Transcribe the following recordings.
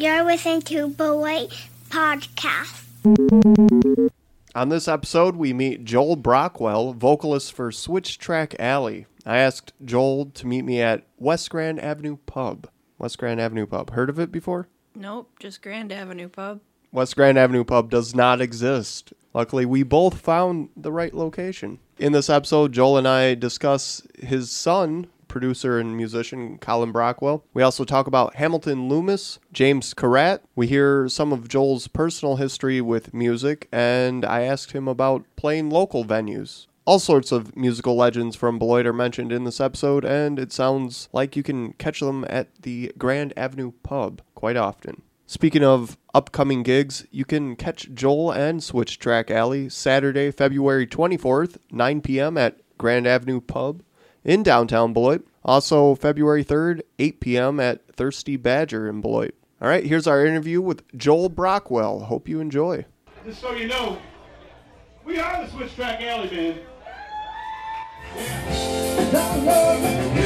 You're listening to Beloit Podcast. On this episode, we meet Joel Brockwell, vocalist for Switch Track Alley. I asked Joel to meet me at West Grand Avenue Pub. West Grand Avenue Pub. Heard of it before? Nope, just Grand Avenue Pub. West Grand Avenue Pub does not exist. Luckily, we both found the right location. In this episode, Joel and I discuss his son, producer and musician Colin Brockwell. We also talk about Hamilton Loomis, James Carat. We hear some of Joel's personal history with music, and I asked him about playing local venues. All sorts of musical legends from Beloit are mentioned in this episode, and it sounds like you can catch them at the Grand Avenue Pub quite often. Speaking of upcoming gigs, you can catch Joel and Switch Track Alley Saturday, February 24th, 9 p.m. at Grand Avenue Pub in downtown Beloit. Also, February 3rd, 8 p.m. at Thirsty Badger in Beloit. All right, here's our interview with Joel Brockwell. Hope you enjoy. Just so you know, we are the Switch Track Alley Band. You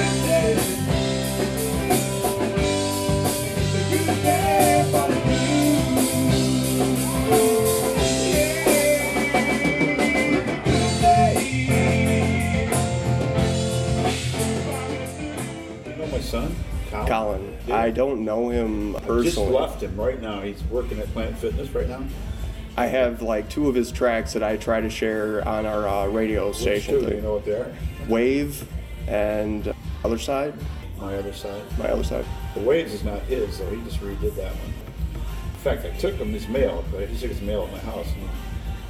I don't know him personally. Just left him right now. He's working at Planet Fitness right now. I have like two of his tracks that I try to share on our uh, radio Which station. two? Do you know what they are? Wave and other side, My other side. my other side. The Waves is not his, though. He just redid that one. In fact, I took him his mail. I just took his mail at my house, and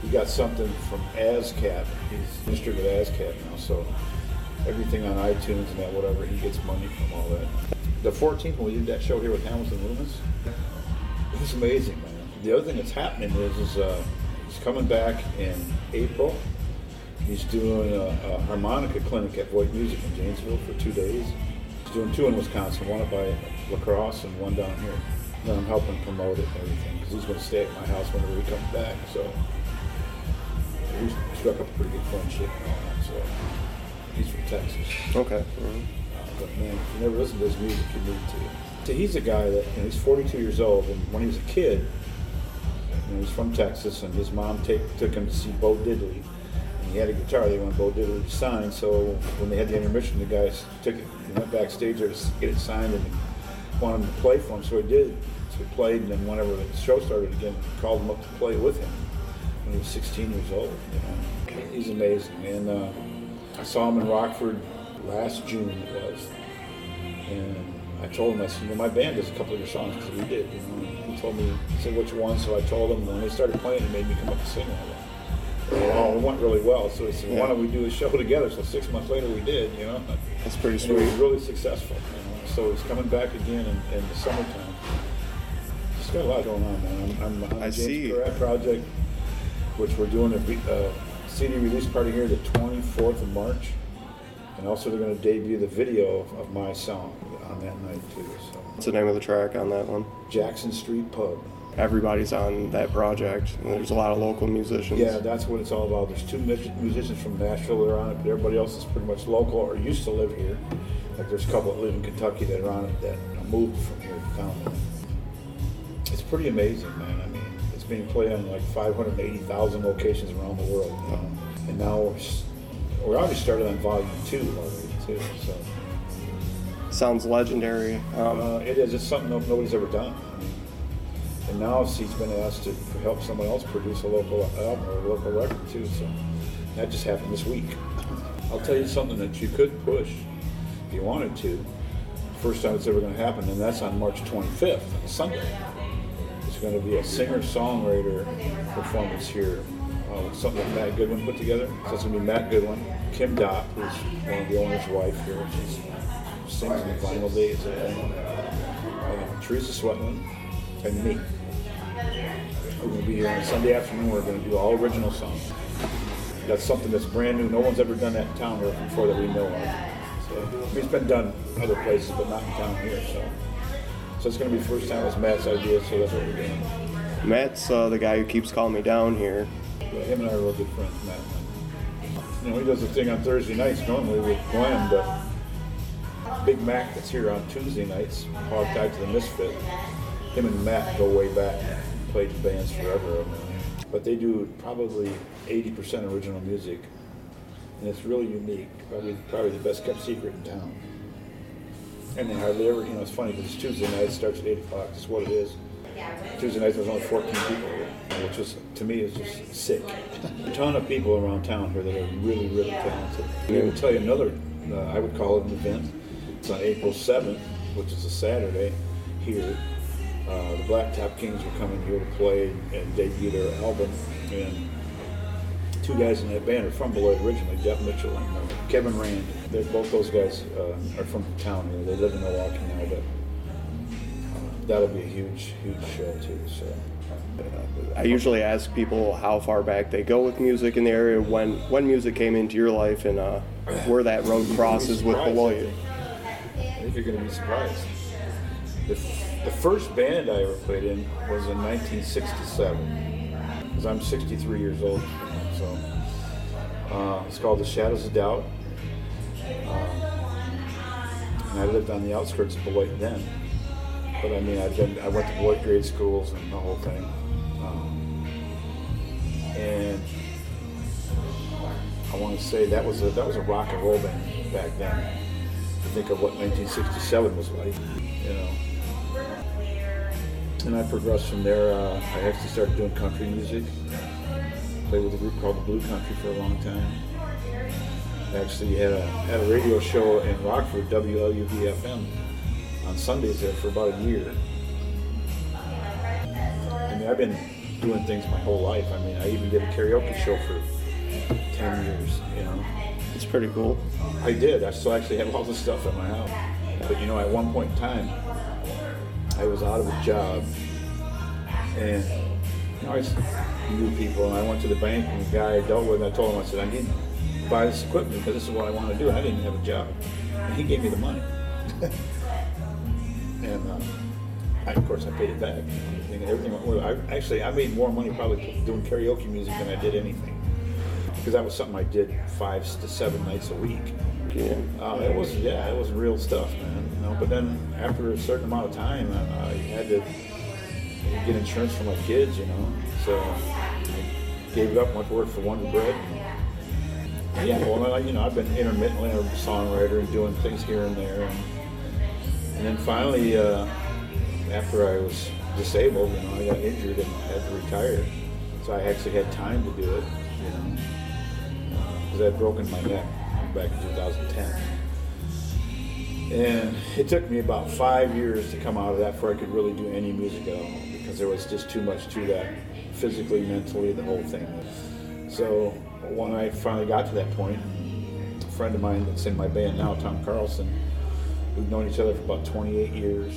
he got something from ASCAP. He's registered with ASCAP now, so everything on iTunes and that whatever, he gets money from all that. The 14th, when we did that show here with Hamilton Loomis, it was amazing, man. The other thing that's happening is, is uh, he's coming back in April. He's doing a, a harmonica clinic at Voigt Music in Janesville for two days. He's doing two in Wisconsin, one up by La Crosse and one down here. Then I'm helping promote it and everything because he's going to stay at my house whenever he comes back. So we struck up a pretty good friendship and. So he's from Texas. Okay. Uh, But man, if you never listen to his music, you need to. So he's a guy that you know, he's 42 years old, and when he was a kid, you know, he's from Texas, and his mom take, took him to see Bo Diddley, and he had a guitar. They wanted Bo Diddley to sign, so when they had the intermission, the guys took it, he went backstage there to get it signed, and wanted him to play for him, so he did. So he played, and then whenever the show started again, called him up to play with him when he was 16 years old. You know, he's amazing, and uh, I saw him in Rockford last June it was, and I told him I said, you know, my band does a couple of your songs because we did. You know, he told me, he said, which one? So I told him, and when they started playing, he made me come up and sing all that. And all it went really well. So he said, why don't we do a show together? So six months later, we did. You know, That's pretty and he was sweet. really successful. You know? So he's coming back again in, in the summertime. He's got a lot going on, man. I'm, I'm on I the James see. Project, which we're doing a uh, CD release party here the 24th of March, and also they're going to debut the video of, of my song on that night too. So What's the name of the track on that one? Jackson Street Pub. Everybody's on that project. There's a lot of local musicians. Yeah, that's what it's all about. There's two musicians from Nashville that are on it, but everybody else is pretty much local or used to live here. Like there's a couple that live in Kentucky that are on it that moved from here to town. It's pretty amazing, man. I mean, it's being played on like 580,000 locations around the world, you know. And now we're, already started on volume two already too. So Sounds legendary. Um, uh, it is. It's something nobody's ever done. I mean, and now he's been asked to help someone else produce a local album or a local record too. So that just happened this week. I'll tell you something that you could push if you wanted to. First time it's ever going to happen, and that's on March 25th, on Sunday. It's going to be a singer-songwriter performance here. Uh, something that Matt Goodwin put together. So it's going to be Matt Goodwin, Kim Dot, who's one of the owner's wife here. She's sings in the vinyl days, uh, Teresa Sweatland, and me. We're going to be here on Sunday afternoon. We're going to do all original songs. That's something that's brand new. No one's ever done that in town before that we know of. So, it's been done other places, but not in town here. So, so it's going to be first time it's Matt's idea. So that's what we're doing. Matt's uh, the guy who keeps calling me down here. Yeah, him and I are real good friends, Matt. You know, he does a thing on Thursday nights normally with Glenn, but Big Mac that's here on Tuesday nights, hog tied to the Misfit. him and Matt go way back, played in bands forever. But they do probably 80% original music, and it's really unique. Probably probably the best kept secret in town. And they hardly ever, you know, it's funny because it's Tuesday night, it starts at 8 o'clock, that's what it is. Tuesday night there's only 14 people, which is, to me, is just sick. a ton of people around town here that are really, really talented. I will tell you another, uh, I would call it an event. It's on April 7th, which is a Saturday here. Uh, the Blacktop Kings are coming here to play and debut their album. And two guys in that band are from Beloit originally, Jeff Mitchell and uh, Kevin Rand. They're, both those guys uh, are from town here. They live in Milwaukee now, but that'll be a huge, huge show too. So. I usually ask people how far back they go with music in the area, when when music came into your life, and uh, where that road crosses with Surprised, Beloit. I think you're going to be surprised. The, the first band I ever played in was in 1967, because I'm 63 years old. So uh, it's called The Shadows of Doubt. Um, and I lived on the outskirts of Beloit then. But I mean, I've been, I went to Beloit grade schools and the whole thing. Um, and I want to say that was a that was a rock and roll band back then. To think of what 1967 was like, you know. And I progressed from there. Uh, I actually started doing country music. Played with a group called the Blue Country for a long time. Actually had a had a radio show in Rockford, WLUV-FM, on Sundays there for about a year. I mean, I've been doing things my whole life. I mean, I even did a karaoke show for 10 years, you know. It's pretty cool. I did. I still actually have all the stuff at my house. But you know, at one point in time, I was out of a job, and you know, I knew people, and I went to the bank, and the guy I dealt with, and I told him, I said, I need to buy this equipment because this is what I want to do. I didn't have a job, and he gave me the money. and uh, I, of course, I paid it back. Everything, everything went well. I, actually, I made more money probably doing karaoke music than I did anything because that was something I did five to seven nights a week. Yeah. Uh, it was yeah, it was real stuff, man. You know, but then after a certain amount of time, I, I had to get insurance for my kids. You know, so I gave it up, went to work for Wonder Bread. And, yeah, well, I- you know, I've been intermittently a songwriter and doing things here and there, and then finally, uh, after I was disabled, you know, I got injured and had to retire. So I actually had time to do it, you know, because I had broken my neck back in 2010. And it took me about five years to come out of that before I could really do any music at all because there was just too much to that, physically, mentally, the whole thing. So when I finally got to that point, a friend of mine that's in my band now, Tom Carlson, we've known each other for about 28 years.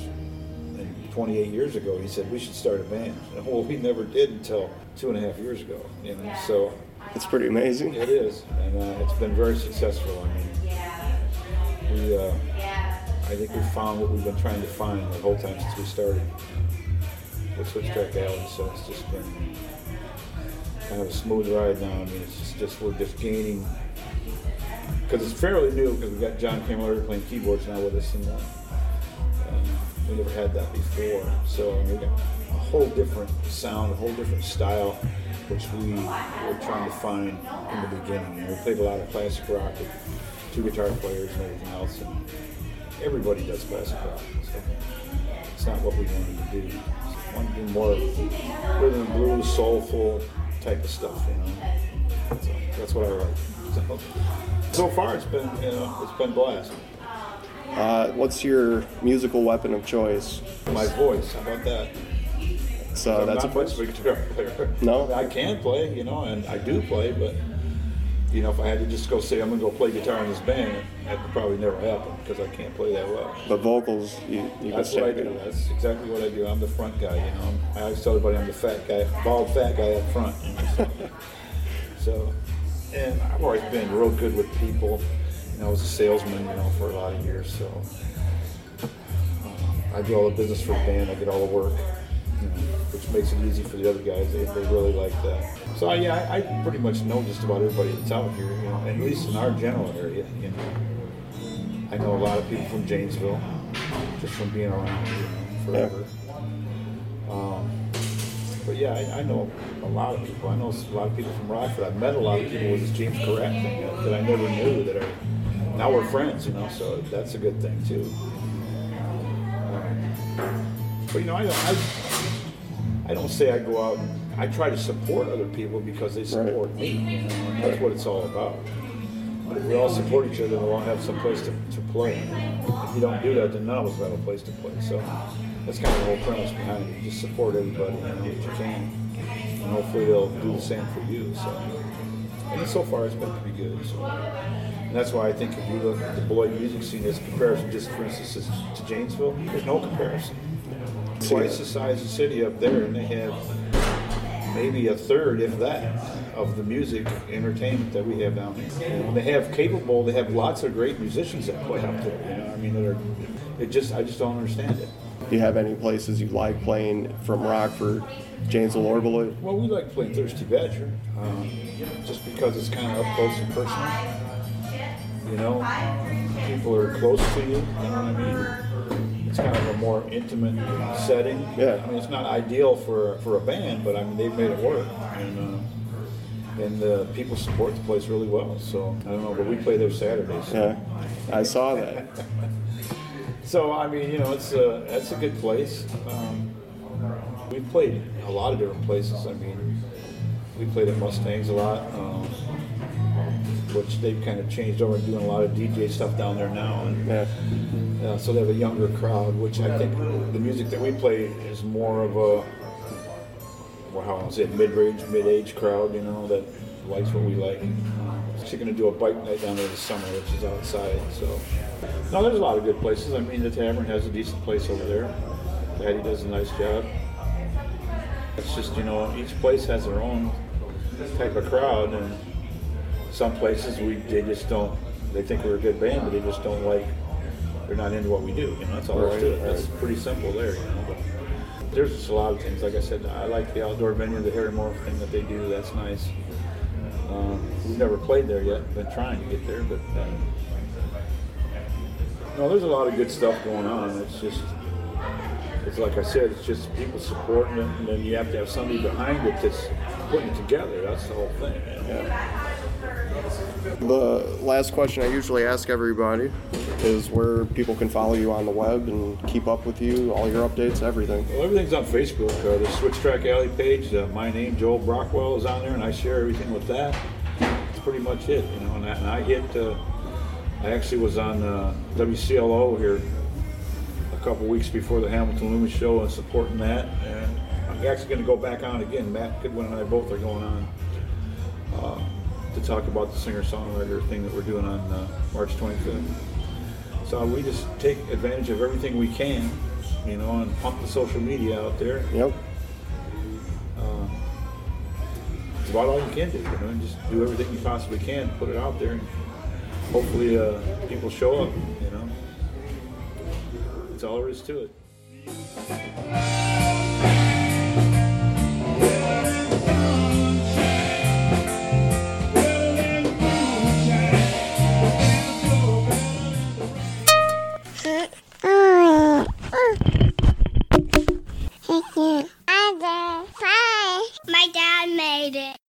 And 28 years ago, he said we should start a band. Well, we never did until two and a half years ago. You know, so It's pretty amazing. it is, and uh, it's been very successful. I mean, we, uh, I think we found what we've been trying to find the whole time since we started with Switch Track Alley. So it's just been kind of a smooth ride now. I mean, it's just, just we're just gaining because it's fairly new because we got John Camilleri playing keyboards now with us, and uh, um, we never had that before. So we got a whole different sound, a whole different style, which we were trying to find in the beginning. Know, we played a lot of classic rock with two guitar players and everything else, and everybody does classic rock. So it's not what we wanted to do. We wanted to do more rhythm and blues, soulful type of stuff. You know, so that's what I write. So, so far, it's been you know it's been blast. Uh, what's your musical weapon of choice? My voice, how about that? So I'm that's a not much of a guitar player. No? I can play, you know, and I do play, but you know, if I had to just go say I'm gonna go play guitar in this band, that would probably never happen because I can't play that well. but vocals. You, you That's what I do. That's exactly what I do. I'm the front guy, you know. I always tell everybody I'm the fat guy, bald fat guy up front. You know, so, so, and I've always been real good with people. You know, I was a salesman, you know, for a lot of years. So uh, I do all the business for the band. I get all the work, you know, which makes it easy for the other guys. They, they really like that. So yeah, I, I pretty much know just about everybody that's out here, you know, at least in our general area, you know. I know a lot of people from Janesville, just from being around, you know, forever. But yeah, I, I know a lot of people. I know a lot of people from Rockford. I've met a lot of people with this James Correct thing that, that I never knew that are now we're friends. You know, so that's a good thing too. Um, but you know, I. I, I don't say I go out. I try to support other people because they support me. Know, and that's what it's all about. If we all support each other, we'll all have some place to, to play. If you don't do that, then none of us have a place to play. So that's kind of the whole premise behind it. Just support everybody, that you can. And hopefully they'll do the same for you. So and so far it's been pretty good. So. And that's why I think if you look at the Beloit music scene as a comparison, just for instance, to Janesville, there's no comparison. Twice the size of the city up there, and they have maybe a third, if that, of the music entertainment that we have down here. And they have capable, they have lots of great musicians that play up there. You know, I mean, that are. It just, I just don't understand it. Do you have any places you like playing from Rockford, Janesville, or Beloit? Well, we like playing Thirsty Badger, um, just because it's kind of up close and personal. You know, people are close to you. You know what I mean? It's kind of a more intimate setting. Yeah. I mean, it's not ideal for for a band, but I mean, they've made it work, and uh, and uh, people support the place really well. So I don't know, but we play there Saturdays. Yeah, I saw that. So I mean, you know, it's a that's a good place. Um, we've played a lot of different places. I mean, we played at Mustangs a lot, um, which they've kind of changed over and doing a lot of DJ stuff down there now. And Yeah, uh, so they have a younger crowd, which I think the music that we play is more of a well, how I'll say it, mid-range, mid-age crowd. You know that likes what we like. She's going to do a bike night down there this summer, which is outside. So no, there's a lot of good places. I mean, the tavern has a decent place over there. Patty does a nice job. It's just you know each place has their own type of crowd, and some places we they just don't. They think we're a good band, but they just don't like. They're not into what we do. You know, that's all there is to it. Right, That's pretty simple there. You know, but there's just a lot of things. Like I said, I like the outdoor venue, the Harry Moore thing that they do. That's nice. Uh, we've never played there yet. Been trying to get there, but uh, no, there's a lot of good stuff going on. It's just, it's like I said, it's just people supporting it, and then you have to have somebody behind it that's putting it together. That's the whole thing. you know? The last question I usually ask everybody is where people can follow you on the web and keep up with you, all your updates, everything. Well, everything's on Facebook. Uh, the Switch Track Alley page. Uh, my name, Joel Brockwell, is on there, and I share everything with that. That's pretty much it, you know. And I, and I hit. Uh, I actually was on uh, WCLO here a couple weeks before the Hamilton Loomis show and supporting that. And I'm actually going to go back on again. Matt Goodwin and I both are going on uh, to talk about the singer-songwriter thing that we're doing on uh, March 25th. So we just take advantage of everything we can, you know, and pump the social media out there. Yep. Uh, it's about all you can do, you know, and just do everything you possibly can, put it out there, and hopefully uh, people show up, you know. That's all there is to it.